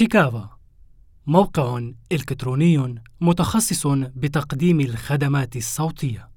شيكافا موقع إلكتروني متخصص بتقديم الخدمات الصوتية.